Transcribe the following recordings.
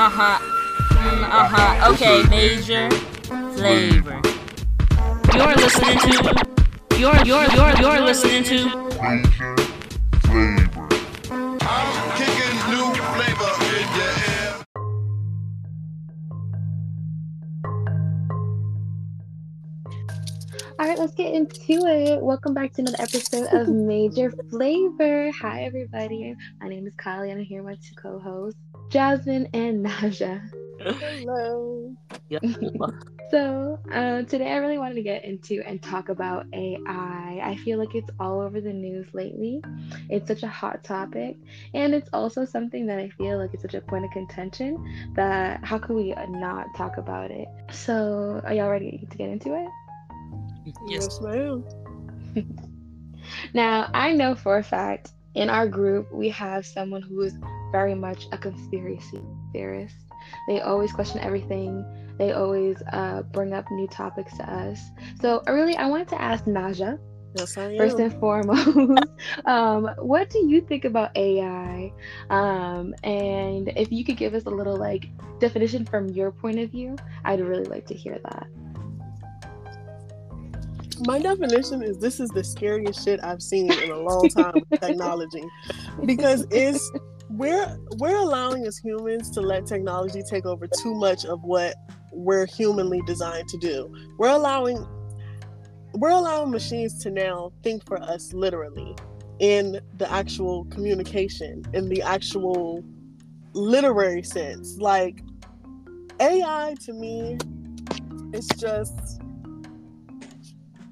uh huh. Mm, uh huh. Okay, major flavor. You're listening to. You're you're you're you're listening to. Major flavor. Let's get into it. Welcome back to another episode of Major Flavor. Hi, everybody. My name is Kylie, and I'm here with my two co-hosts, Jasmine and Naja. Hello. Yeah. So uh, today, I really wanted to get into and talk about AI. I feel like it's all over the news lately. It's such a hot topic, and it's also something that I feel like it's such a point of contention that how could we not talk about it? So, are y'all ready to get into it? Yes. ma'am. Now, I know for a fact in our group we have someone who is very much a conspiracy theorist. They always question everything. They always uh, bring up new topics to us. So, I really, I wanted to ask Naja Yes, I am. first and foremost, um, what do you think about AI? Um, and if you could give us a little like definition from your point of view, I'd really like to hear that. My definition is this is the scariest shit I've seen in a long time with technology. Because it's we're we're allowing as humans to let technology take over too much of what we're humanly designed to do. We're allowing we're allowing machines to now think for us literally in the actual communication, in the actual literary sense. Like AI to me it's just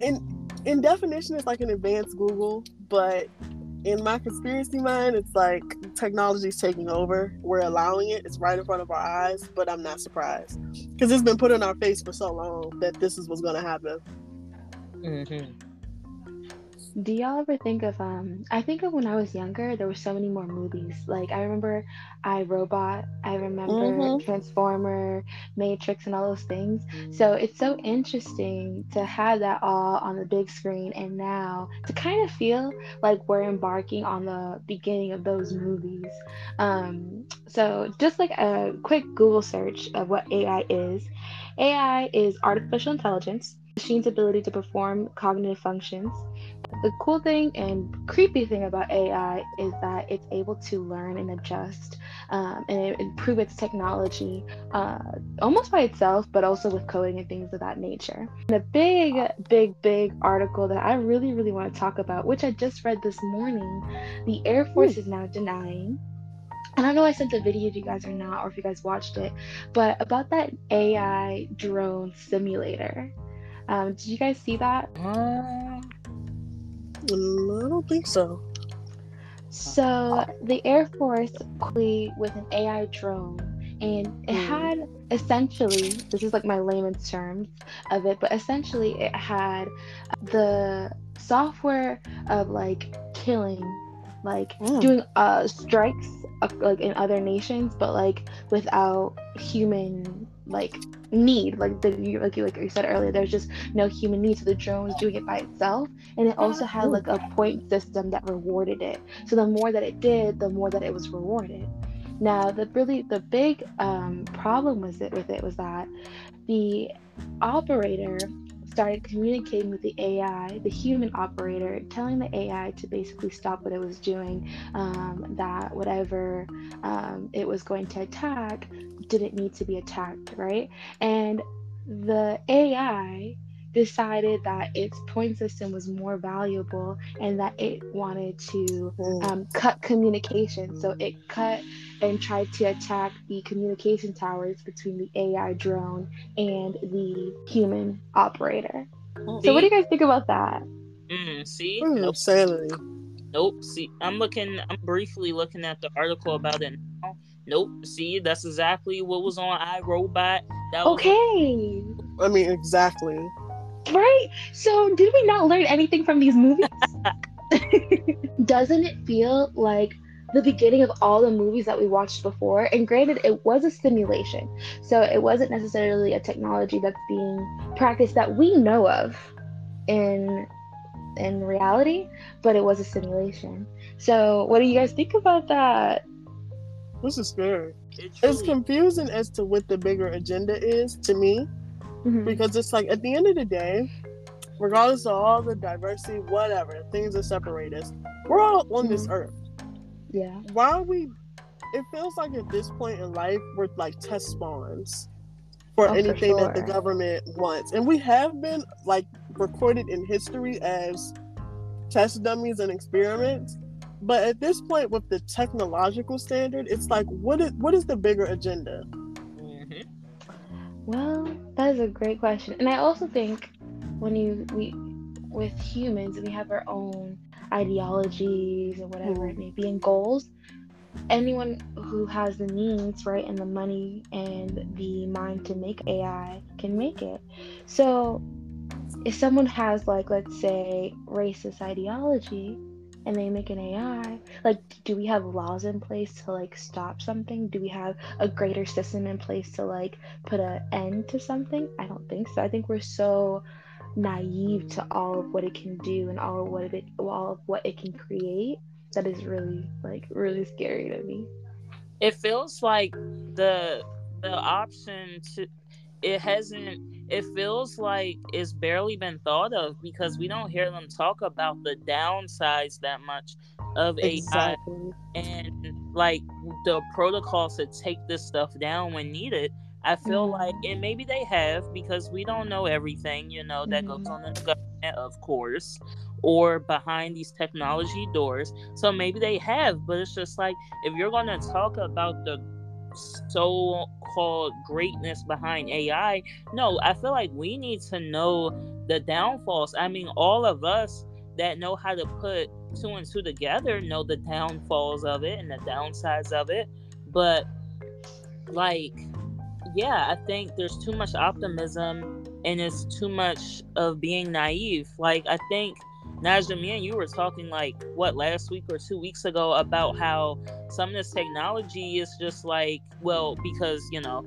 in in definition it's like an advanced google but in my conspiracy mind it's like technology's taking over. We're allowing it. It's right in front of our eyes but i'm not surprised. Because it's been put in our face for so long that this is what's going to happen. Mm-hmm. Do y'all ever think of um I think of when I was younger there were so many more movies. Like I remember I Robot, I remember Mhm. Transformer, Matrix and all those things. So it's so interesting to have that all on the big screen and now to kind of feel like we're embarking on the beginning of those movies. Um so just like a quick Google search of what AI is. AI is artificial intelligence, machine's ability to perform cognitive functions the cool thing and creepy thing about AI is that it's able to learn and adjust um, and improve its technology uh, almost by itself, but also with coding and things of that nature. And a big, big, big article that I really, really want to talk about, which I just read this morning, the Air Force is now denying. I don't know if I sent the video to you guys or not, or if you guys watched it, but about that AI drone simulator. Um, did you guys see that? Uh, Mm, i don't think so So the Air Force quickly with an AI drone, and it Hmm. had essentially this is like my layman's terms of it, but essentially it had the software of like killing, like Mm. doing uh strikes uh, like in other nations, but like without human like need like the like you like you said earlier there's just no human need so the drone was doing it by itself and it also had like a point system that rewarded it. So the more that it did the more that it was rewarded. Now the really the big um, problem was it with it was that the operator started communicating with the AI, the human operator, telling the AI to basically stop what it was doing, um, that whatever um, it was going to attack didn't need to be attacked, right? And the AI decided that its point system was more valuable and that it wanted to Mm. um, cut communication. So it cut and tried to attack the communication towers between the AI drone and the human operator. So, what do you guys think about that? mm, see? Mm, Nope. insanity Nope. See, I'm looking. I'm briefly looking at the article about it now. Nope. See, that's exactly what was on I Robot. That was Okay, i mean exactly right? So, did we not learn anything from these movies? Doesn't it feel like the beginning of all the movies that we watched before? And granted, it was a simulation, so it wasn't necessarily a technology that's being practiced that we know of in in reality, but it was a simulation. So, what do you guys think about that? This is scary It it's confusing as to what the bigger agenda is to me Mhm. because it's like at the end of the day, regardless of all the diversity, whatever things that separate us, we're all on this Mhm. earth. Yeah. Why are we? It feels like at this point in life, we're like test spawns for Oh, for anything that the government wants, and we have been like recorded in history as test dummies and experiments. But at this point, with the technological standard, it's like, what is what is the bigger agenda? Mhm. Well, that is a great question, and I also think when you we with humans we have our own ideologies or whatever it may be and goals. Anyone who has the means, right, and the money and the mind to make AI can make it. So, if someone has like, let's say, racist ideology, and they make an AI, like, do we have laws in place to like stop something? Do we have a greater system in place to like put an end to something? I don't think so. I think we're so naive to all of what it can do and all of what it all of what it can create that is really like really scary to me. it feels like the the option to it hasn't it feels like it's barely been thought of because we don't hear them talk about the downsides that much of AI and like the protocols to take this stuff down when needed. I feel Mhm. like and maybe they have because we don't know everything, you know, that goes Mhm. on in the government, of course, or behind these technology doors. So maybe they have, but it's just like if you're gonna talk about the so called greatness behind AI, no, I feel like we need to know the downfalls. I mean, all of us that know how to put two and two together know the downfalls of it and the downsides of it. But like, yeah, I think there's too much optimism and it's too much of being naive. Like, I think Naja, me and you were talking like what last week or two weeks ago about how some of this technology is just like, well, because you know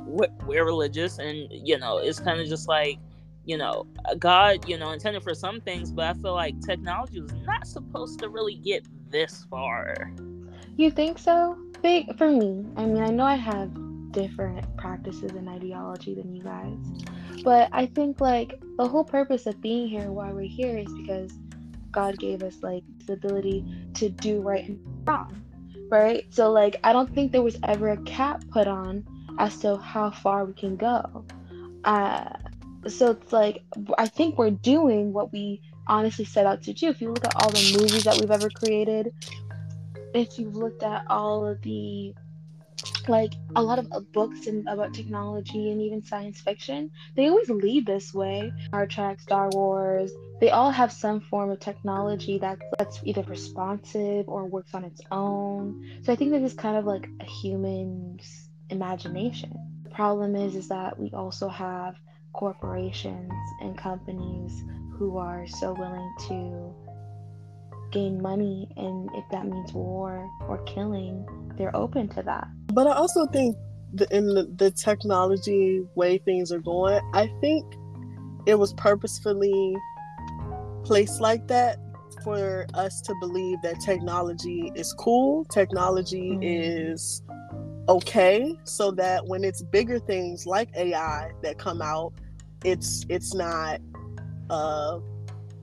we're, we're religious and you know it's kind of just like you know God, you know, intended for some things, but I feel like technology was not supposed to really get this far. You think so? Big for me. I mean, I know I have different practices and ideology than you guys, but I think like the whole purpose of being here, why we're here, is because God gave us like the ability to do right and wrong, right? So like, I don't think there was ever a cap put on as to how far we can go. Uh, so it's like I think we're doing what we honestly set out to do. If you look at all the movies that we've ever created, if you've looked at all of the like a lot of uh, books and about technology and even science fiction, they always lead this way. Star Trek, Star Wars, they all have some form of technology that that's either responsive or works on its own. So I think this is kind of like a human's imagination. The problem is is that we also have corporations and companies who are so willing to gain money and if that means war or killing they're open to that But I also think the, in the, the technology way things are going, I think it was purposefully placed like that for us to believe that technology is cool, technology Mm. is okay, so that when it's bigger things like AI that come out, it's it's not uh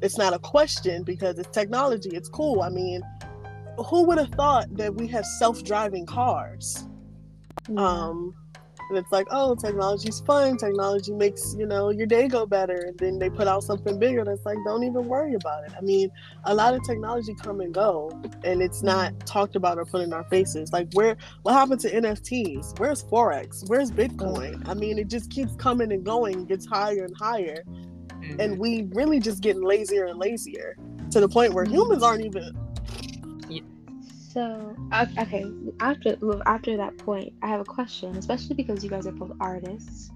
it's not a question because it's technology, it's cool. I mean, who would have thought that we have self-driving cars? Um and it's like oh technology's fun technology makes you know your day go better. And then they put out something bigger that's like don't even worry about it. I mean a lot of technology come and go and it's not mm-hmm. talked about or put in our faces. Like where what happened to nfts where's forex? Where's mm-hmm. bitcoin? I mean it just keeps coming and going gets higher and higher. And mm-hmm. we really just getting lazier and lazier to the point where humans aren't even so okay after after that point i have a question especially because you guys are both artists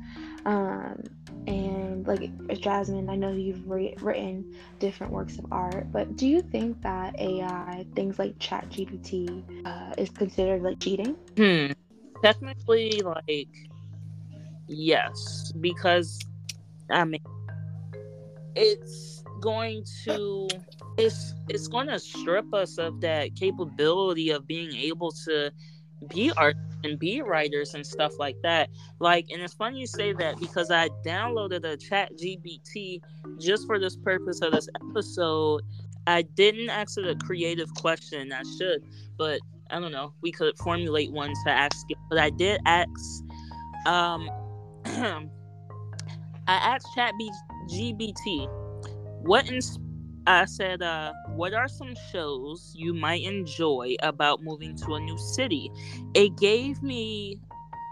um and like jasmine i know you've writ- written different works of art but do you think that ai things like chat gpt uh, is considered like cheating Hmm. Technically, like, yes, because I mean, it's going to it's it's going to strip us of that capability of being able to be art and be writers and stuff like that. Like, and it's funny you say that because I downloaded a Chat GBT just for this purpose of this episode. I didn't ask it a creative question. I should, but I don't know. We could formulate one to ask it, but I did ask. Um, I asked Chat GBT what ins- I said, uh, what are some shows you might enjoy about moving to a new city? It gave me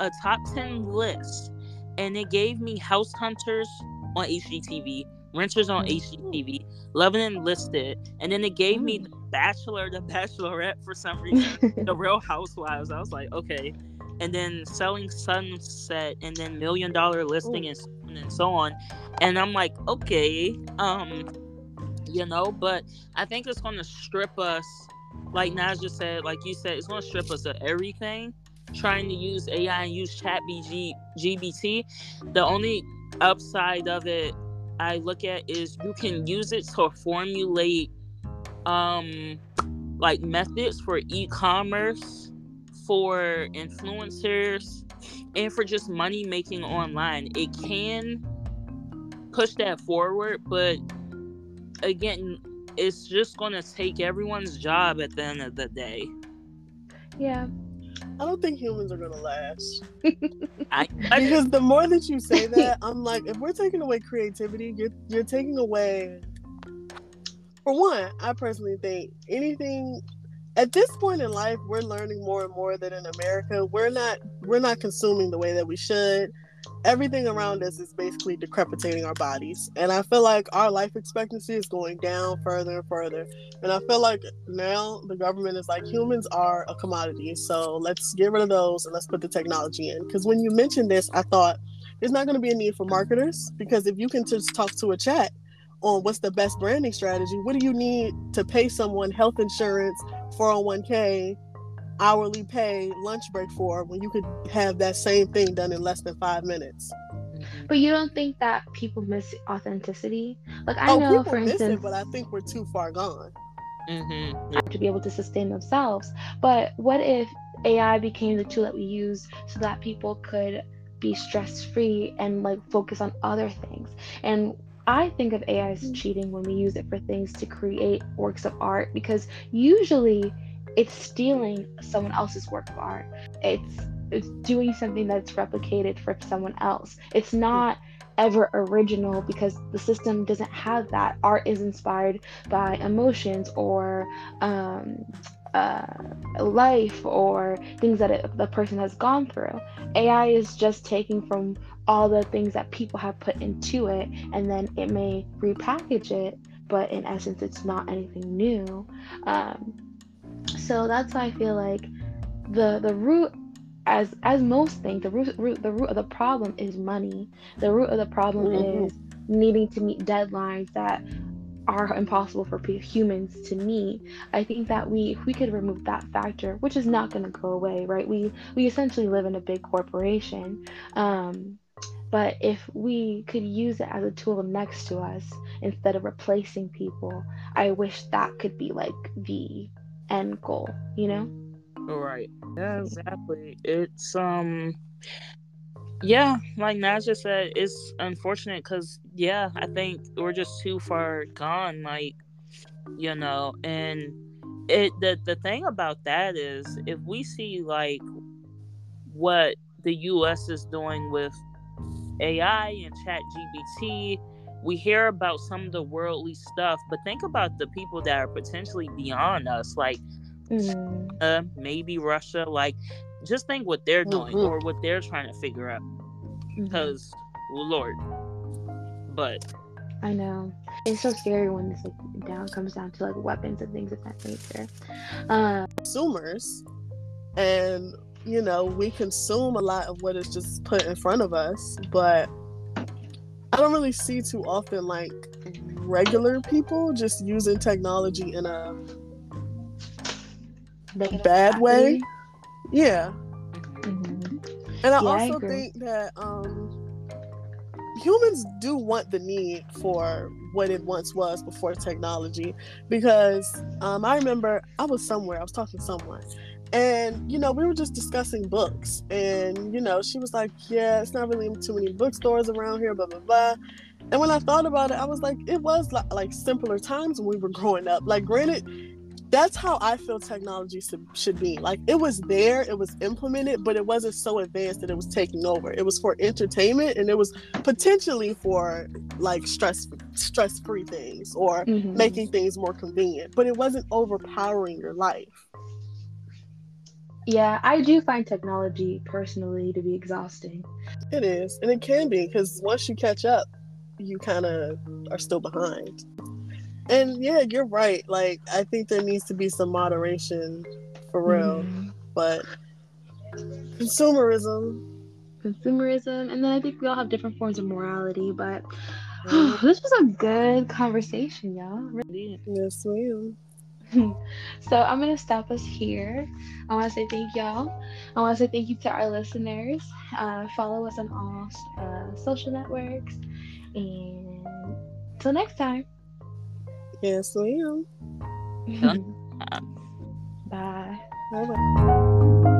a top 10 list and it gave me House Hunters on HGTV, Renters on HGTV, Love and Listings, and then it gave me The Bachelor, The Bachelorette for some reason, The Real Housewives. I was like, okay. And then Selling Sunset, and then Million Dollar Listing, and so on and so on. And I'm like, okay, um, you know, but I think it's gonna strip us, like Naz just said, like you said, it's gonna strip us of everything. Trying to use AI and use Chat BG, GBT, the only upside of it I look at is you can use it to formulate um like methods for e-commerce for influencers and for just money making online. It can push that forward, but again, it's just going to take everyone's job at the end of the day. Yeah. I don't think humans are gonna last. I, I because the more that you say that, I'm like, if we're taking away creativity, you're you're taking away. For one, I personally think anything at this point in life, we're learning more and more that in America, we're not we're not consuming the way that we should. Everything around us is basically decrepitating our bodies, and I feel like our life expectancy is going down further and further. And I feel like now the government is like humans are a commodity, so let's get rid of those and let's put the technology in. Because when you mentioned this, I thought there's not going to be a need for marketers because if you can just talk to a chat on what's the best branding strategy, what do you need to pay someone health insurance, 401k, hourly pay, lunch break for when you could have that same thing done in less than five minutes? But you don't think that people miss authenticity? Like I oh, know, people for miss instance, it, but I think we're too far gone. Mhm. to be able to sustain themselves. But what if AI became the tool that we use so that people could be stress free and like focus on other things? And I think of AI as cheating when we use it for things to create works of art because usually it's stealing someone else's work of art. It's it's doing something that's replicated for someone else. It's not ever original because the system doesn't have that. Art is inspired by emotions or um, uh, life or things that it, the person has gone through. AI is just taking from all the things that people have put into it and then it may repackage it, but in essence, it's not anything new. Um, so that's why I feel like the the root as as most things the root, root the root of the problem is money. The root of the problem Mhm. is needing to meet deadlines that are impossible for humans to meet. I think that we if we could remove that factor which is not going to go away right? We we essentially live in a big corporation. Um but if we could use it as a tool next to us instead of replacing people i wish that could be like the end goal you know Right. Yeah, exactly. It's um yeah, like Naja said, it's unfortunate because yeah, I think we're just too far gone, like, you know, and it the the thing about that is if we see like what the US is doing with AI and chat GBT, we hear about some of the worldly stuff, but think about the people that are potentially beyond us, like Mm. uh, maybe Russia. Like, just think what they're doing Mhm. or what they're trying to figure out. Because, well, Lord. But I know. It's so scary when this like down comes down to like weapons and things of that nature. Uh, consumers and you know we consume a lot of what is just put in front of us but i don't really see too often like regular people just using technology in a negative bad way capacity. yeah Mhm. and i Yeah, also agree. think that um humans do want the need for what it once was before technology because um, i remember i was somewhere i was talking to someone And you know, we were just discussing books, and you know, she was like, "Yeah, it's not really too many bookstores around here." Blah blah blah. And when I thought about it, I was like, it was like, like simpler times when we were growing up. Like, granted, that's how I feel technology should, should be. Like, it was there, it was implemented, but it wasn't so advanced that it was taking over. It was for entertainment, and it was potentially for like stress stress free things or Mhm. making things more convenient. But it wasn't overpowering your life. Yeah, I do find technology personally to be exhausting. It is, and it can be because once you catch up, you kind of are still behind. And yeah, you're right. Like I think there needs to be some moderation for real, Mhm. but consumerism. Consumerism, and then I think we all have different forms of morality, but this was a good conversation, y'all. Indeed. Yes, ma'am. So I'm gonna stop us here. I want to say thank y'all. I want to say thank you to our listeners. Uh, follow us on all uh, social networks, and till next time. Yes, ma'am. Done. Bye. Bye bye.